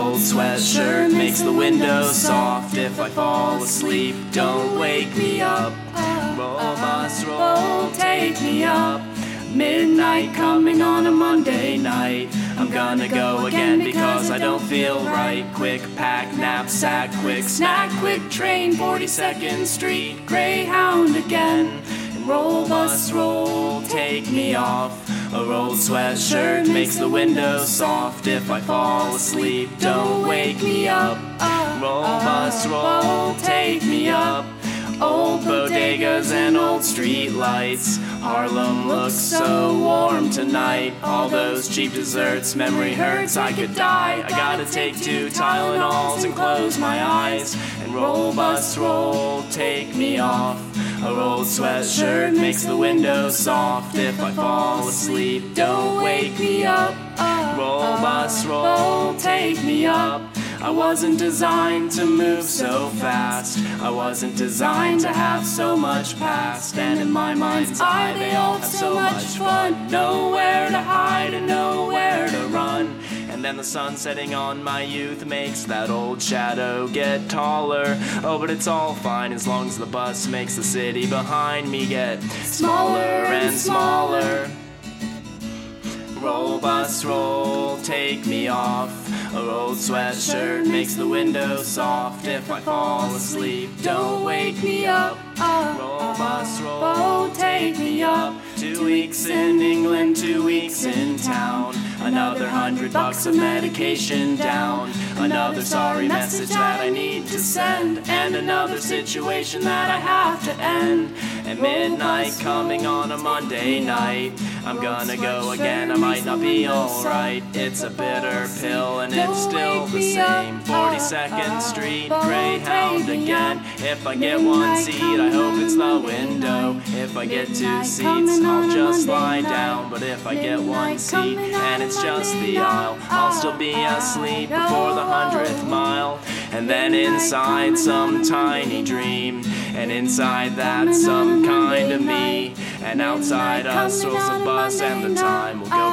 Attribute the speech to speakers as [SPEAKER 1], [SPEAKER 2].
[SPEAKER 1] old sweatshirt makes the window soft if I fall asleep. Don't wake me up. Roll bus roll, take me up. Midnight coming on a Monday night. I'm gonna go again because I don't feel right. Quick pack, knapsack, quick snack, quick train, 42nd Street, Greyhound again. Roll bus roll, take me off. A rolled sweatshirt makes the window soft if I fall asleep. Don't wake me up. Roll bus roll, take me up. Old bodegas and old street lights. Harlem looks so warm tonight. All those cheap desserts, memory hurts, I could die. I gotta take two Tylenols and close my eyes. And roll, bus, roll, take me off. A rolled sweatshirt makes the window soft if I fall asleep. Don't wake me up. Roll, bus, roll, take me up. I wasn't designed to move so fast. I wasn't designed to have so much past. And in my mind's eye, they all have so much fun. Nowhere And the sun setting on my youth makes that old shadow get taller. Oh, but it's all fine as long as the bus makes the city behind me get smaller and smaller. Roll, bus, roll, take me off. A old sweatshirt makes the window soft if I fall asleep. Don't wake me up. Roll, bus, roll, take me up. Two weeks in England, two weeks in town. Another hundred bucks of medication down. Another sorry message that I need to send. And another situation that I have to end. At midnight, coming on a Monday night. I'm gonna go again, I might not be alright. It's a bitter pill and it's still the same. 42nd Street, Greyhound again. If I get one seat, I hope it's the window. If I get two seats, I'll just lie down. But if I get one seat and it's just the aisle, I'll still be asleep before the hundredth mile. And then inside some tiny dream, and inside that some kind of me. And outside us rolls a bus, and the time will go